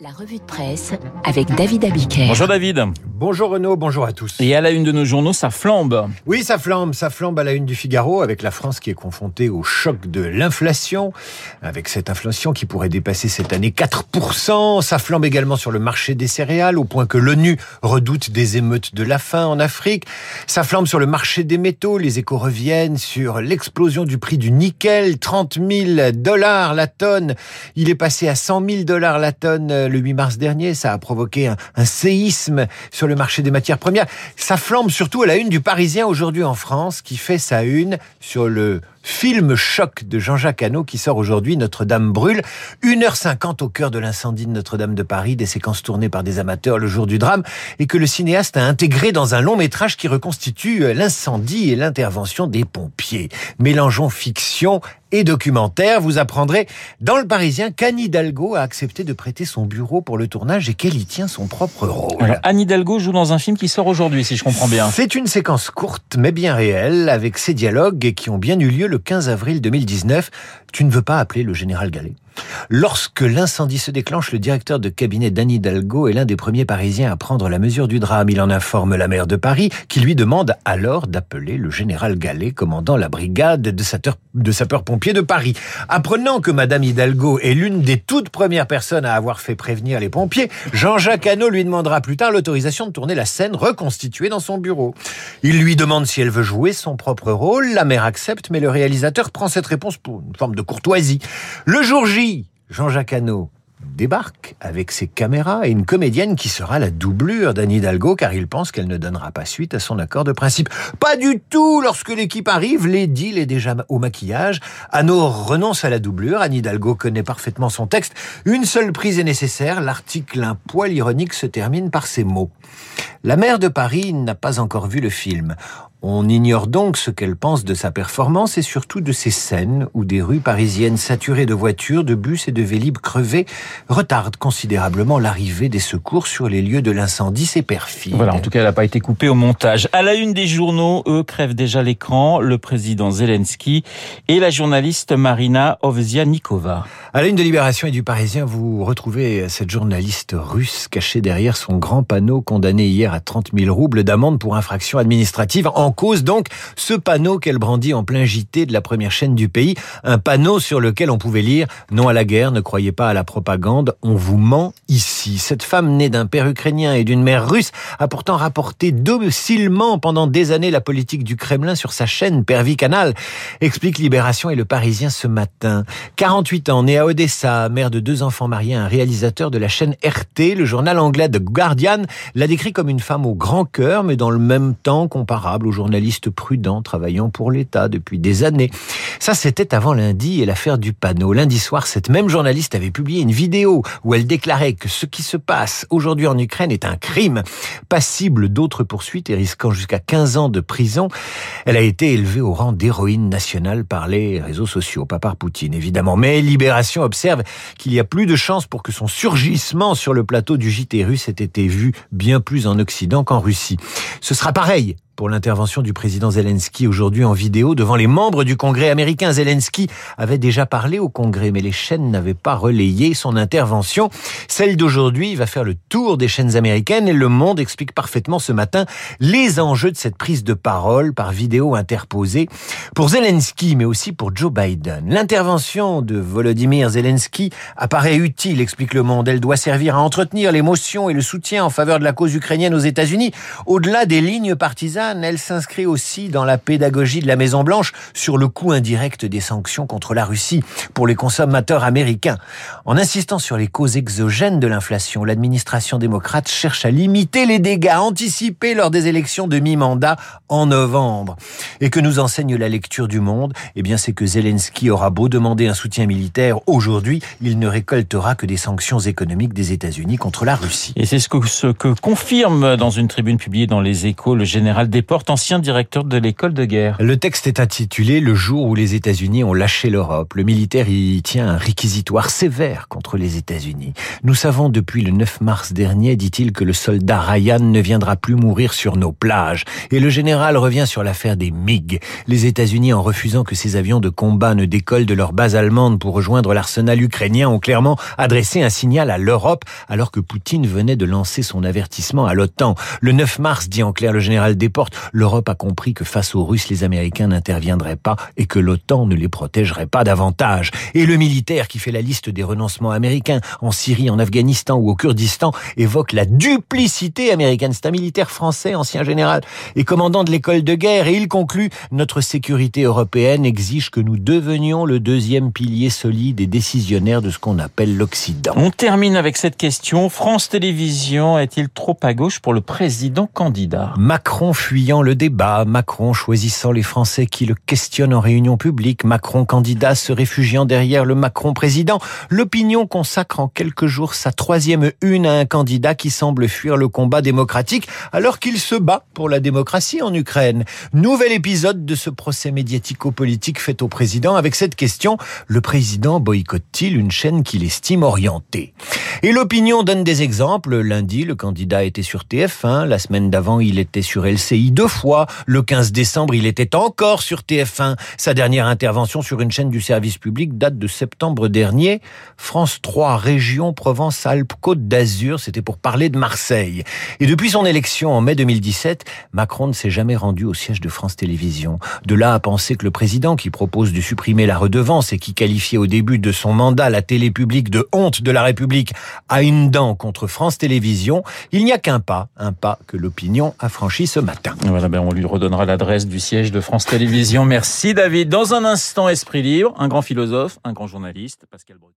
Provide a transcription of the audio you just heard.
La revue de presse avec David Abiker. Bonjour David. Bonjour Renaud, bonjour à tous. Et à la une de nos journaux, ça flambe. Oui, ça flambe, ça flambe à la une du Figaro avec la France qui est confrontée au choc de l'inflation, avec cette inflation qui pourrait dépasser cette année 4%. Ça flambe également sur le marché des céréales, au point que l'ONU redoute des émeutes de la faim en Afrique. Ça flambe sur le marché des métaux, les échos reviennent sur l'explosion du prix du nickel, 30 000 dollars la tonne. Il est passé à 100 000 dollars la tonne le 8 mars dernier. Ça a provoqué un, un, séisme sur le marché des matières premières. Ça flambe surtout à la une du Parisien aujourd'hui en France, qui fait sa une sur le film choc de Jean-Jacques Hano qui sort aujourd'hui, Notre-Dame brûle. 1h50 au cœur de l'incendie de Notre-Dame de Paris, des séquences tournées par des amateurs le jour du drame et que le cinéaste a intégré dans un long métrage qui reconstitue l'incendie et l'intervention des pompiers. Mélangeons fiction et documentaire. Vous apprendrez dans le Parisien qu'Anne Hidalgo a accepté de prêter son bureau pour le tournage et qu'elle y tient son propre rôle. Alors, Anne Hidalgo joue dans un film qui sort aujourd'hui, si je comprends bien. C'est une séquence courte mais bien réelle avec ses dialogues qui ont bien eu lieu le 15 avril 2019. Tu ne veux pas appeler le général Gallet? Lorsque l'incendie se déclenche, le directeur de cabinet d'Anne Hidalgo est l'un des premiers Parisiens à prendre la mesure du drame. Il en informe la maire de Paris, qui lui demande alors d'appeler le général Gallet, commandant la brigade de sapeurs-pompiers de Paris. Apprenant que Madame Hidalgo est l'une des toutes premières personnes à avoir fait prévenir les pompiers, Jean-Jacques Hano lui demandera plus tard l'autorisation de tourner la scène reconstituée dans son bureau. Il lui demande si elle veut jouer son propre rôle. La maire accepte, mais le réalisateur prend cette réponse pour une forme de courtoisie. Le jour J, Jean-Jacques Hano débarque avec ses caméras et une comédienne qui sera la doublure d'Anne Hidalgo car il pense qu'elle ne donnera pas suite à son accord de principe. Pas du tout Lorsque l'équipe arrive, Lady est déjà au maquillage. Hano renonce à la doublure. Anne Hidalgo connaît parfaitement son texte. Une seule prise est nécessaire. L'article un poil ironique se termine par ces mots. La maire de Paris n'a pas encore vu le film. On ignore donc ce qu'elle pense de sa performance et surtout de ces scènes où des rues parisiennes saturées de voitures, de bus et de vélib crevés retardent considérablement l'arrivée des secours sur les lieux de l'incendie. C'est perfide. Voilà, en tout cas, elle n'a pas été coupée au montage. À la une des journaux, eux crèvent déjà l'écran, le président Zelensky et la journaliste Marina Ovzianikova. À la une de Libération et du Parisien, vous retrouvez cette journaliste russe cachée derrière son grand panneau condamné hier à 30 000 roubles d'amende pour infraction administrative en cause donc ce panneau qu'elle brandit en plein JT de la première chaîne du pays, un panneau sur lequel on pouvait lire non à la guerre, ne croyez pas à la propagande, on vous ment ici. Cette femme née d'un père ukrainien et d'une mère russe a pourtant rapporté docilement pendant des années la politique du Kremlin sur sa chaîne Pervi Canal, explique Libération et le Parisien ce matin. 48 ans, née à Odessa, mère de deux enfants mariés, un réalisateur de la chaîne RT, le journal anglais The Guardian l'a décrit comme une femme au grand cœur, mais dans le même temps comparable au journaliste prudent travaillant pour l'État depuis des années. Ça, c'était avant lundi et l'affaire du panneau. Lundi soir, cette même journaliste avait publié une vidéo où elle déclarait que ce qui se passe aujourd'hui en Ukraine est un crime, passible d'autres poursuites et risquant jusqu'à 15 ans de prison. Elle a été élevée au rang d'héroïne nationale par les réseaux sociaux, pas par Poutine évidemment. Mais Libération observe qu'il y a plus de chances pour que son surgissement sur le plateau du JT russe ait été vu bien plus en Occident qu'en Russie. Ce sera pareil pour l'intervention du président Zelensky aujourd'hui en vidéo devant les membres du Congrès américain. Zelensky avait déjà parlé au Congrès, mais les chaînes n'avaient pas relayé son intervention. Celle d'aujourd'hui va faire le tour des chaînes américaines et Le Monde explique parfaitement ce matin les enjeux de cette prise de parole par vidéo interposée pour Zelensky, mais aussi pour Joe Biden. L'intervention de Volodymyr Zelensky apparaît utile, explique Le Monde. Elle doit servir à entretenir l'émotion et le soutien en faveur de la cause ukrainienne aux États-Unis, au-delà des lignes partisanes elle s'inscrit aussi dans la pédagogie de la Maison Blanche sur le coût indirect des sanctions contre la Russie pour les consommateurs américains. En insistant sur les causes exogènes de l'inflation, l'administration démocrate cherche à limiter les dégâts anticipés lors des élections de mi-mandat en novembre. Et que nous enseigne la lecture du monde? Eh bien, c'est que Zelensky aura beau demander un soutien militaire aujourd'hui, il ne récoltera que des sanctions économiques des États-Unis contre la Russie. Et c'est ce que, ce que confirme dans une tribune publiée dans les Échos le général Ancien directeur de l'école de guerre. Le texte est intitulé Le jour où les États-Unis ont lâché l'Europe. Le militaire y tient un réquisitoire sévère contre les États-Unis. Nous savons depuis le 9 mars dernier, dit-il, que le soldat Ryan ne viendra plus mourir sur nos plages. Et le général revient sur l'affaire des MiG. Les États-Unis, en refusant que ces avions de combat ne décollent de leur base allemande pour rejoindre l'arsenal ukrainien, ont clairement adressé un signal à l'Europe alors que Poutine venait de lancer son avertissement à l'OTAN. Le 9 mars, dit en clair le général Desportes, l'Europe a compris que face aux Russes, les Américains n'interviendraient pas et que l'OTAN ne les protégerait pas davantage. Et le militaire qui fait la liste des renoncements américains en Syrie, en Afghanistan ou au Kurdistan évoque la duplicité américaine. C'est un militaire français, ancien général et commandant de l'école de guerre et il conclut notre sécurité européenne exige que nous devenions le deuxième pilier solide et décisionnaire de ce qu'on appelle l'Occident. On termine avec cette question. France Télévisions est-il trop à gauche pour le président candidat? Macron fuyant le débat, Macron choisissant les Français qui le questionnent en réunion publique, Macron candidat se réfugiant derrière le Macron président. L'opinion consacre en quelques jours sa troisième une à un candidat qui semble fuir le combat démocratique alors qu'il se bat pour la démocratie en Ukraine. Nouvel épisode de ce procès médiatico-politique fait au président avec cette question, le président boycotte-t-il une chaîne qu'il estime orientée? Et l'opinion donne des exemples. Lundi, le candidat était sur TF1. La semaine d'avant, il était sur LCI deux fois. Le 15 décembre, il était encore sur TF1. Sa dernière intervention sur une chaîne du service public date de septembre dernier. France 3, région Provence-Alpes-Côte d'Azur, c'était pour parler de Marseille. Et depuis son élection en mai 2017, Macron ne s'est jamais rendu au siège de France Télévisions. De là à penser que le président, qui propose de supprimer la redevance et qui qualifiait au début de son mandat la télé publique de honte de la République, a une dent contre France Télévisions, il n'y a qu'un pas, un pas que l'opinion a franchi ce matin. Ben on lui redonnera l'adresse du siège de France Télévisions. Merci David. Dans un instant, Esprit Libre, un grand philosophe, un grand journaliste, Pascal Brut.